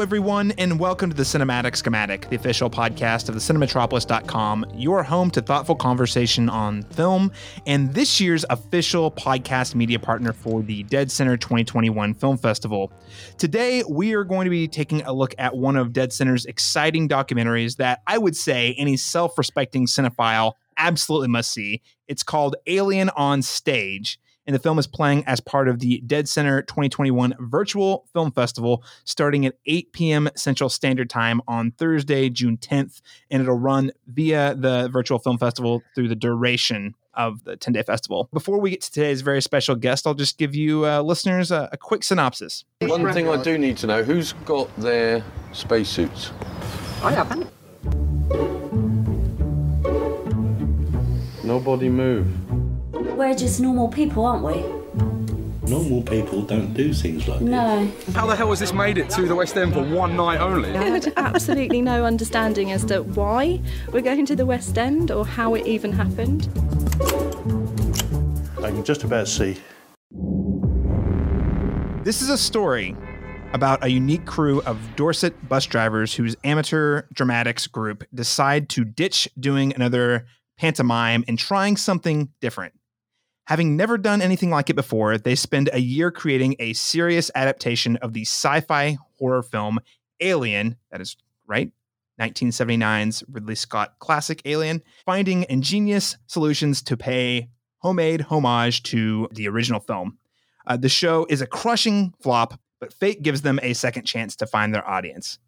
Everyone, and welcome to the Cinematic Schematic, the official podcast of the Cinematropolis.com, your home to thoughtful conversation on film, and this year's official podcast media partner for the Dead Center 2021 Film Festival. Today, we are going to be taking a look at one of Dead Center's exciting documentaries that I would say any self respecting cinephile absolutely must see. It's called Alien on Stage and the film is playing as part of the Dead Center 2021 Virtual Film Festival starting at 8 p.m. Central Standard Time on Thursday, June 10th, and it'll run via the Virtual Film Festival through the duration of the 10 day festival. Before we get to today's very special guest, I'll just give you uh, listeners a, a quick synopsis. One thing I do need to know who's got their spacesuits? I haven't. Nobody move. We're just normal people, aren't we? Normal people don't do things like No. How the hell has this made it to the West End for one night only? I had absolutely no understanding as to why we're going to the West End or how it even happened. I can just about see. This is a story about a unique crew of Dorset bus drivers whose amateur dramatics group decide to ditch doing another pantomime and trying something different. Having never done anything like it before, they spend a year creating a serious adaptation of the sci fi horror film Alien, that is right, 1979's Ridley Scott classic Alien, finding ingenious solutions to pay homemade homage to the original film. Uh, the show is a crushing flop, but fate gives them a second chance to find their audience.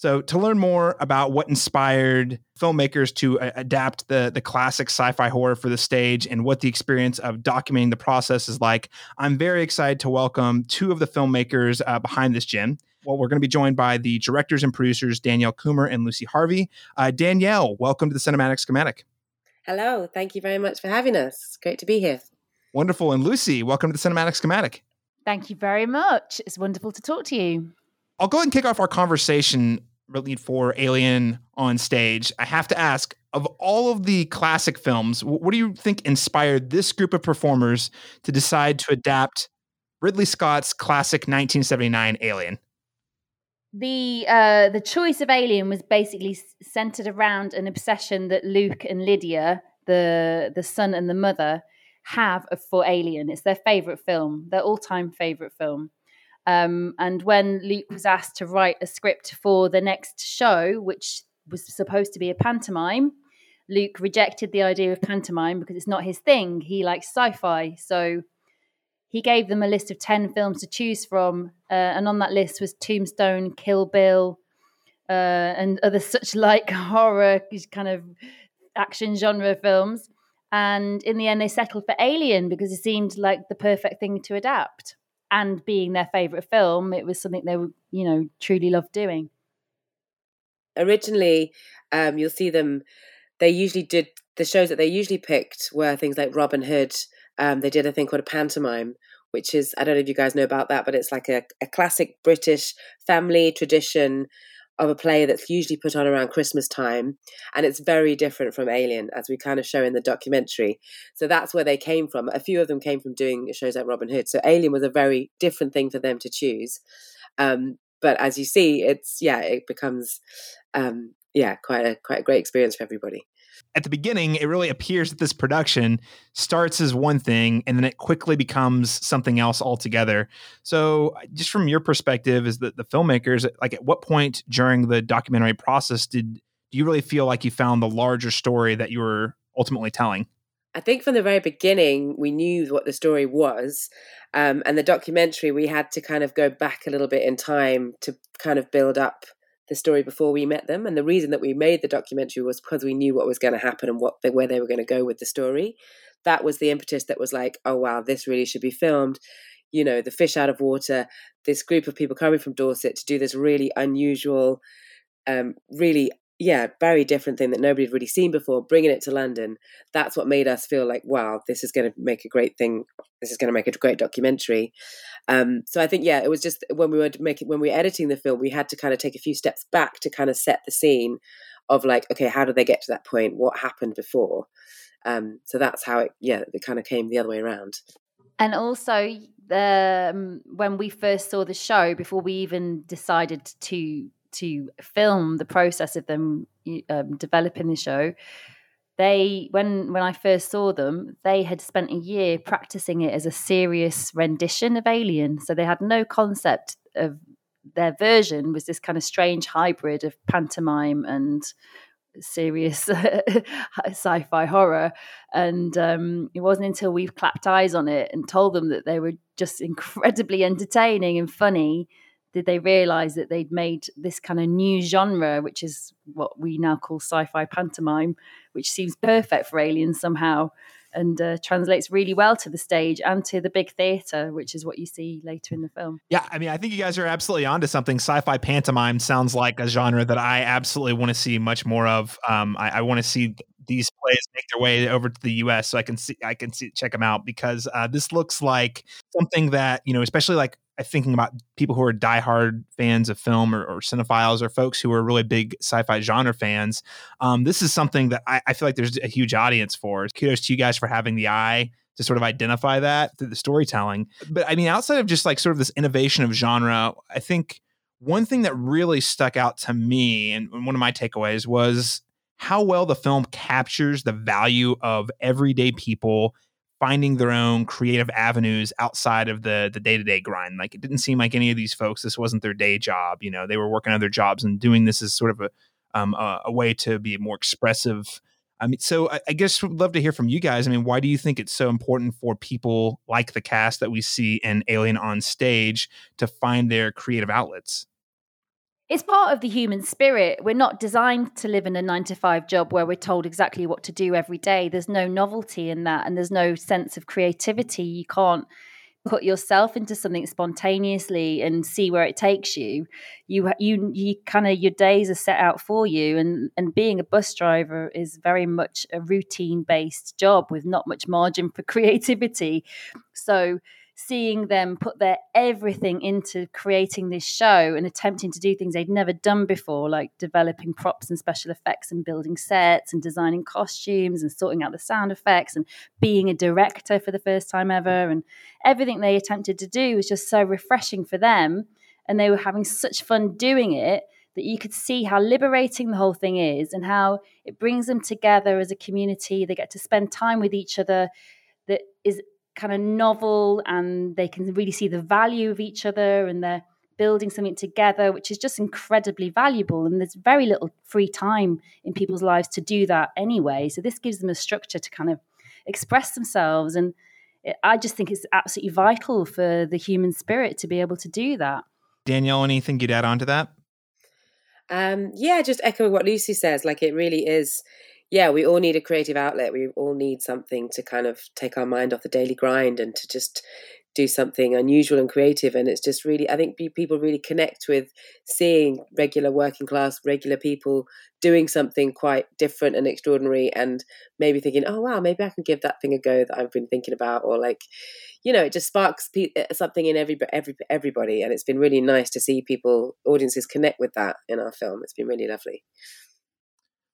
So, to learn more about what inspired filmmakers to uh, adapt the, the classic sci fi horror for the stage and what the experience of documenting the process is like, I'm very excited to welcome two of the filmmakers uh, behind this gem. Well, we're going to be joined by the directors and producers, Danielle Kummer and Lucy Harvey. Uh, Danielle, welcome to the Cinematic Schematic. Hello, thank you very much for having us. It's great to be here. Wonderful. And Lucy, welcome to the Cinematic Schematic. Thank you very much. It's wonderful to talk to you. I'll go ahead and kick off our conversation really for Alien on stage. I have to ask of all of the classic films, what do you think inspired this group of performers to decide to adapt Ridley Scott's classic 1979 Alien? The uh, the choice of Alien was basically centered around an obsession that Luke and Lydia, the the son and the mother, have for Alien. It's their favorite film, their all time favorite film. Um, and when Luke was asked to write a script for the next show, which was supposed to be a pantomime, Luke rejected the idea of pantomime because it's not his thing. He likes sci fi. So he gave them a list of 10 films to choose from. Uh, and on that list was Tombstone, Kill Bill, uh, and other such like horror kind of action genre films. And in the end, they settled for Alien because it seemed like the perfect thing to adapt and being their favorite film, it was something they would, you know, truly loved doing. Originally, um, you'll see them, they usually did, the shows that they usually picked were things like Robin Hood. Um, they did a thing called a pantomime, which is, I don't know if you guys know about that, but it's like a, a classic British family tradition of a play that's usually put on around Christmas time. And it's very different from Alien, as we kind of show in the documentary. So that's where they came from. A few of them came from doing shows like Robin Hood. So Alien was a very different thing for them to choose. Um, but as you see, it's, yeah, it becomes, um, yeah, quite a, quite a great experience for everybody at the beginning, it really appears that this production starts as one thing and then it quickly becomes something else altogether. So, just from your perspective, is that the filmmakers, like at what point during the documentary process did do you really feel like you found the larger story that you were ultimately telling? I think from the very beginning, we knew what the story was. Um, and the documentary, we had to kind of go back a little bit in time to kind of build up the story before we met them. And the reason that we made the documentary was because we knew what was going to happen and what where they were going to go with the story. That was the impetus that was like, oh wow, this really should be filmed. You know, the fish out of water. This group of people coming from Dorset to do this really unusual, um, really yeah, very different thing that nobody had really seen before. Bringing it to London, that's what made us feel like, wow, this is going to make a great thing. This is going to make a great documentary. Um, so I think, yeah, it was just when we were making, when we were editing the film, we had to kind of take a few steps back to kind of set the scene of like, okay, how did they get to that point? What happened before? Um, so that's how it, yeah, it kind of came the other way around. And also, um, when we first saw the show, before we even decided to to film the process of them um, developing the show, they when when I first saw them, they had spent a year practicing it as a serious rendition of Alien. So they had no concept of their version was this kind of strange hybrid of pantomime and serious sci-fi horror and um, it wasn't until we clapped eyes on it and told them that they were just incredibly entertaining and funny did they realize that they'd made this kind of new genre, which is what we now call sci fi pantomime, which seems perfect for aliens somehow and uh, translates really well to the stage and to the big theater, which is what you see later in the film. Yeah, I mean, I think you guys are absolutely onto something. Sci-fi pantomime sounds like a genre that I absolutely want to see much more of. Um, I, I want to see these plays make their way over to the U.S. so I can see I can see check them out because uh, this looks like something that you know, especially like thinking about people who are diehard fans of film or, or cinephiles or folks who are really big sci-fi genre fans. Um, this is something that I, I feel like there's a huge audience for. Kudos to you guys for having the eye to sort of identify that through the storytelling. But I mean, outside of just like sort of this innovation of genre, I think one thing that really stuck out to me and one of my takeaways was how well the film captures the value of everyday people finding their own creative avenues outside of the the day-to-day grind. Like it didn't seem like any of these folks this wasn't their day job you know they were working other jobs and doing this as sort of a um, a, a, way to be more expressive. I mean so I, I guess would love to hear from you guys. I mean why do you think it's so important for people like the cast that we see in alien on stage to find their creative outlets it's part of the human spirit. We're not designed to live in a nine to five job where we're told exactly what to do every day. There's no novelty in that, and there's no sense of creativity. You can't put yourself into something spontaneously and see where it takes you. You you you kind of your days are set out for you, and and being a bus driver is very much a routine based job with not much margin for creativity. So seeing them put their everything into creating this show and attempting to do things they'd never done before, like developing props and special effects and building sets and designing costumes and sorting out the sound effects and being a director for the first time ever. And everything they attempted to do was just so refreshing for them. And they were having such fun doing it that you could see how liberating the whole thing is and how it brings them together as a community. They get to spend time with each other that is kind of novel and they can really see the value of each other and they're building something together, which is just incredibly valuable. And there's very little free time in people's lives to do that anyway. So this gives them a structure to kind of express themselves. And it, I just think it's absolutely vital for the human spirit to be able to do that. Danielle, anything you'd add on to that? Um, yeah, just echoing what Lucy says, like it really is yeah, we all need a creative outlet. We all need something to kind of take our mind off the daily grind and to just do something unusual and creative. And it's just really, I think people really connect with seeing regular working class, regular people doing something quite different and extraordinary and maybe thinking, oh, wow, maybe I can give that thing a go that I've been thinking about. Or like, you know, it just sparks pe- uh, something in every, every, everybody. And it's been really nice to see people, audiences connect with that in our film. It's been really lovely.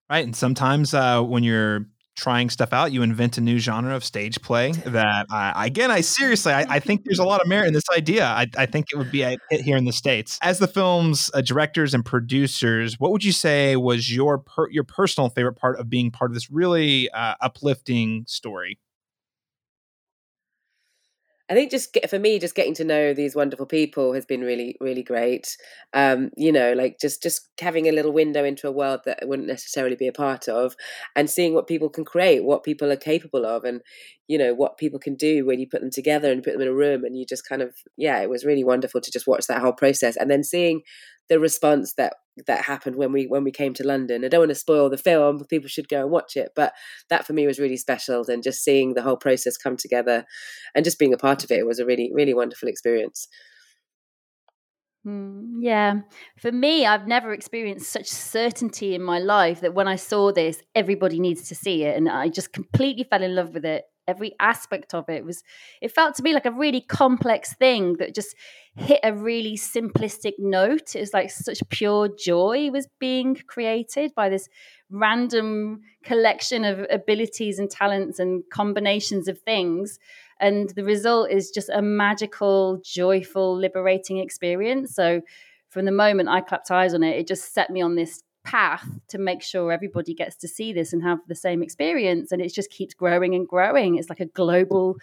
Right. And sometimes uh, when you're trying stuff out, you invent a new genre of stage play that, uh, again, I seriously, I, I, think there's a lot of merit in this idea. I, I, think it would be a hit here in the States. As the film's uh, directors and producers, what would you say was your, per- your personal favorite part of being part of this really uh, uplifting story? I think just get, for me, just getting to know these wonderful people has been really, really great. Um, you know, like just just having a little window into a world that I wouldn't necessarily be a part of, and seeing what people can create, what people are capable of, and you know what people can do when you put them together and put them in a room, and you just kind of yeah, it was really wonderful to just watch that whole process, and then seeing the response that that happened when we when we came to London. I don't want to spoil the film; people should go and watch it. But that for me was really special, and just seeing the whole process come together, and just being a part of it was a really really wonderful experience. Mm, yeah, for me, I've never experienced such certainty in my life that when I saw this, everybody needs to see it, and I just completely fell in love with it every aspect of it was it felt to me like a really complex thing that just hit a really simplistic note it was like such pure joy was being created by this random collection of abilities and talents and combinations of things And the result is just a magical, joyful, liberating experience. So from the moment I clapped eyes on it, it just set me on this path to make sure everybody gets to see this and have the same experience. And it just keeps growing and growing. It's like a global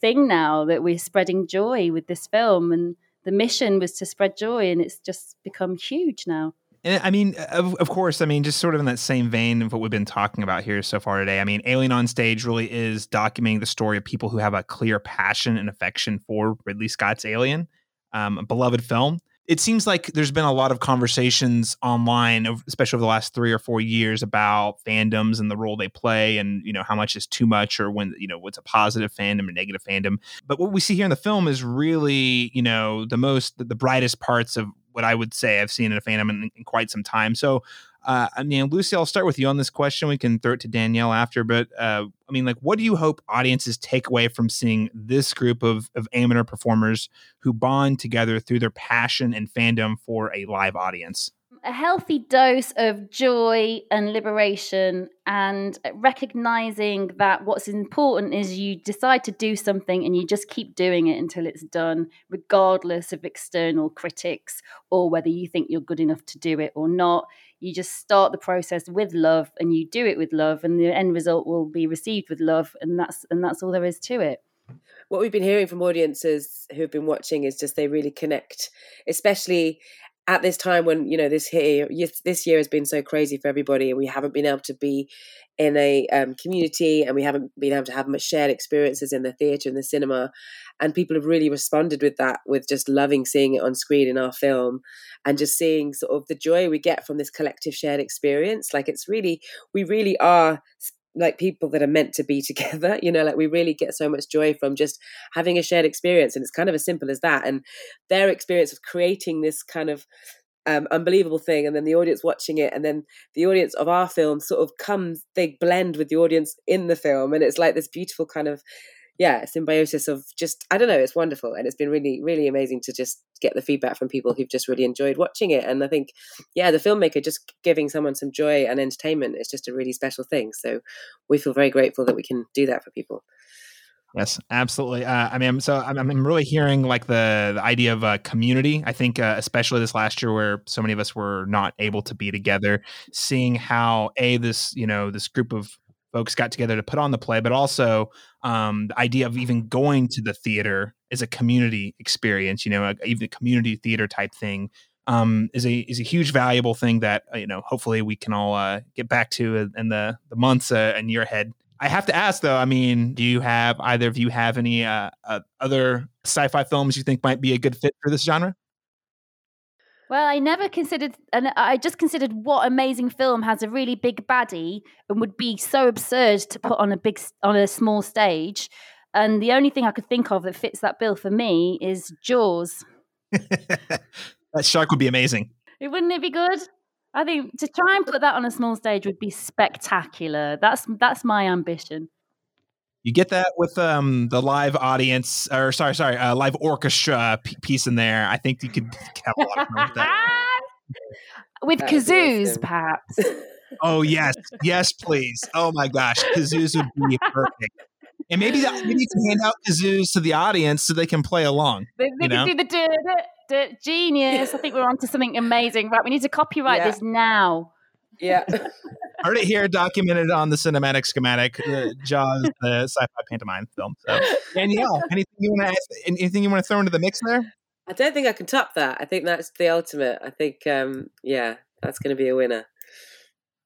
thing now that we're spreading joy with this film. And the mission was to spread joy, and it's just become huge now. And I mean, of, of course, I mean, just sort of in that same vein of what we've been talking about here so far today. I mean, Alien on Stage really is documenting the story of people who have a clear passion and affection for Ridley Scott's Alien, um, a beloved film it seems like there's been a lot of conversations online, especially over the last three or four years, about fandoms and the role they play, and you know how much is too much, or when you know what's a positive fandom or negative fandom. But what we see here in the film is really, you know, the most the brightest parts of what I would say I've seen in a fandom in, in quite some time. So uh, I mean, Lucy, I'll start with you on this question. We can throw it to Danielle after, but uh, I mean, like, what do you hope audiences take away from seeing this group of, of amateur performers who bond together through their passion and fandom for a live audience? A healthy dose of joy and liberation, and recognizing that what's important is you decide to do something and you just keep doing it until it's done, regardless of external critics or whether you think you're good enough to do it or not you just start the process with love and you do it with love and the end result will be received with love and that's and that's all there is to it. What we've been hearing from audiences who've been watching is just they really connect especially at this time when you know this year this year has been so crazy for everybody and we haven't been able to be in a um, community and we haven't been able to have much shared experiences in the theatre and the cinema. And people have really responded with that with just loving seeing it on screen in our film and just seeing sort of the joy we get from this collective shared experience. Like it's really we really are like people that are meant to be together you know like we really get so much joy from just having a shared experience and it's kind of as simple as that and their experience of creating this kind of um, unbelievable thing and then the audience watching it and then the audience of our film sort of comes they blend with the audience in the film and it's like this beautiful kind of yeah symbiosis of just i don't know it's wonderful and it's been really really amazing to just get the feedback from people who've just really enjoyed watching it and i think yeah the filmmaker just giving someone some joy and entertainment is just a really special thing so we feel very grateful that we can do that for people Yes, absolutely. Uh, I mean, so I'm, I'm really hearing like the, the idea of a community. I think, uh, especially this last year, where so many of us were not able to be together, seeing how a this you know this group of folks got together to put on the play, but also um, the idea of even going to the theater is a community experience. You know, a, even a community theater type thing um, is a is a huge valuable thing that uh, you know hopefully we can all uh, get back to in the the months uh, and year ahead. I have to ask though. I mean, do you have either of you have any uh, uh, other sci-fi films you think might be a good fit for this genre? Well, I never considered, and I just considered what amazing film has a really big baddie and would be so absurd to put on a big on a small stage. And the only thing I could think of that fits that bill for me is Jaws. that shark would be amazing. It wouldn't it be good? I think to try and put that on a small stage would be spectacular. That's that's my ambition. You get that with um, the live audience, or sorry, sorry, uh, live orchestra p- piece in there. I think you could have a lot of fun with that. with kazoos, perhaps. Oh yes, yes, please. Oh my gosh, kazoos would be perfect. And maybe that, maybe you can hand out kazoos to the audience so they can play along. They, they can do the duh, duh, duh, genius. I think we're onto something amazing. Right, we need to copyright yeah. this now. Yeah. Heard it here, documented on the cinematic schematic. Uh, Jaws, the sci-fi pantomime film. So, Danielle, anything you want to ask, anything you want to throw into the mix there? I don't think I can top that. I think that's the ultimate. I think, um, yeah, that's going to be a winner.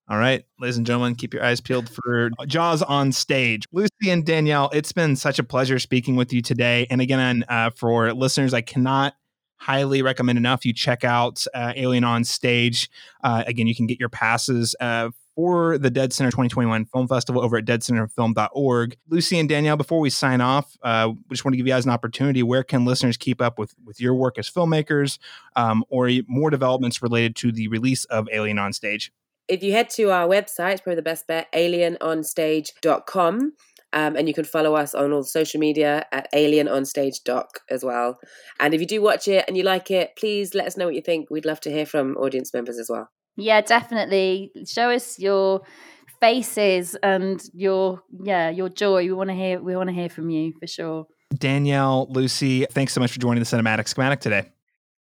All right, ladies and gentlemen, keep your eyes peeled for Jaws on stage. Lucy and Danielle, it's been such a pleasure speaking with you today. And again, uh, for listeners, I cannot highly recommend enough you check out uh, Alien on Stage. Uh, again, you can get your passes uh, for the Dead Center 2021 Film Festival over at deadcenterfilm.org. Lucy and Danielle, before we sign off, uh, we just want to give you guys an opportunity. Where can listeners keep up with, with your work as filmmakers um, or more developments related to the release of Alien on Stage? If you head to our website, it's probably the best bet, alienonstage.com. Um, and you can follow us on all social media at Alien on Stage Doc as well. And if you do watch it and you like it, please let us know what you think. We'd love to hear from audience members as well. Yeah, definitely. Show us your faces and your yeah your joy. We want to hear we want to hear from you for sure. Danielle, Lucy, thanks so much for joining the Cinematic Schematic today.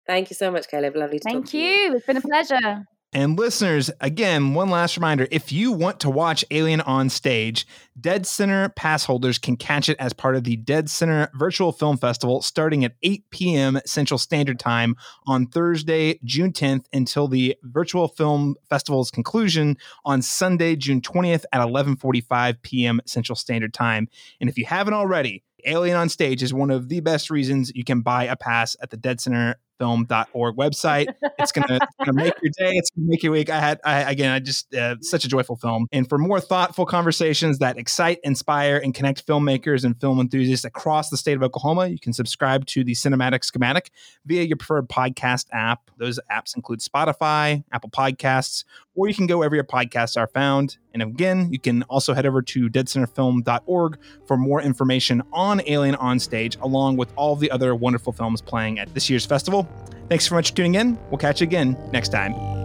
Thank you so much, Caleb. Lovely to Thank talk to you. It's been a pleasure. And listeners, again, one last reminder if you want to watch Alien on stage, Dead Center pass holders can catch it as part of the Dead Center Virtual Film Festival starting at 8 p.m. Central Standard Time on Thursday, June 10th, until the Virtual Film Festival's conclusion on Sunday, June 20th at 11:45 p.m. Central Standard Time. And if you haven't already, Alien on Stage is one of the best reasons you can buy a pass at the Dead Center film.org website. It's gonna, make your day. It's gonna make your week. I had, I, again, I just uh, such a joyful film. And for more thoughtful conversations that excite, inspire, and connect filmmakers and film enthusiasts across the state of Oklahoma, you can subscribe to the Cinematic Schematic via your preferred podcast app. Those apps include Spotify, Apple Podcasts, or you can go wherever your podcasts are found. And again, you can also head over to deadcenterfilm.org for more information on Alien on Stage, along with all the other wonderful films playing at this year's festival. Thanks so much for tuning in. We'll catch you again next time.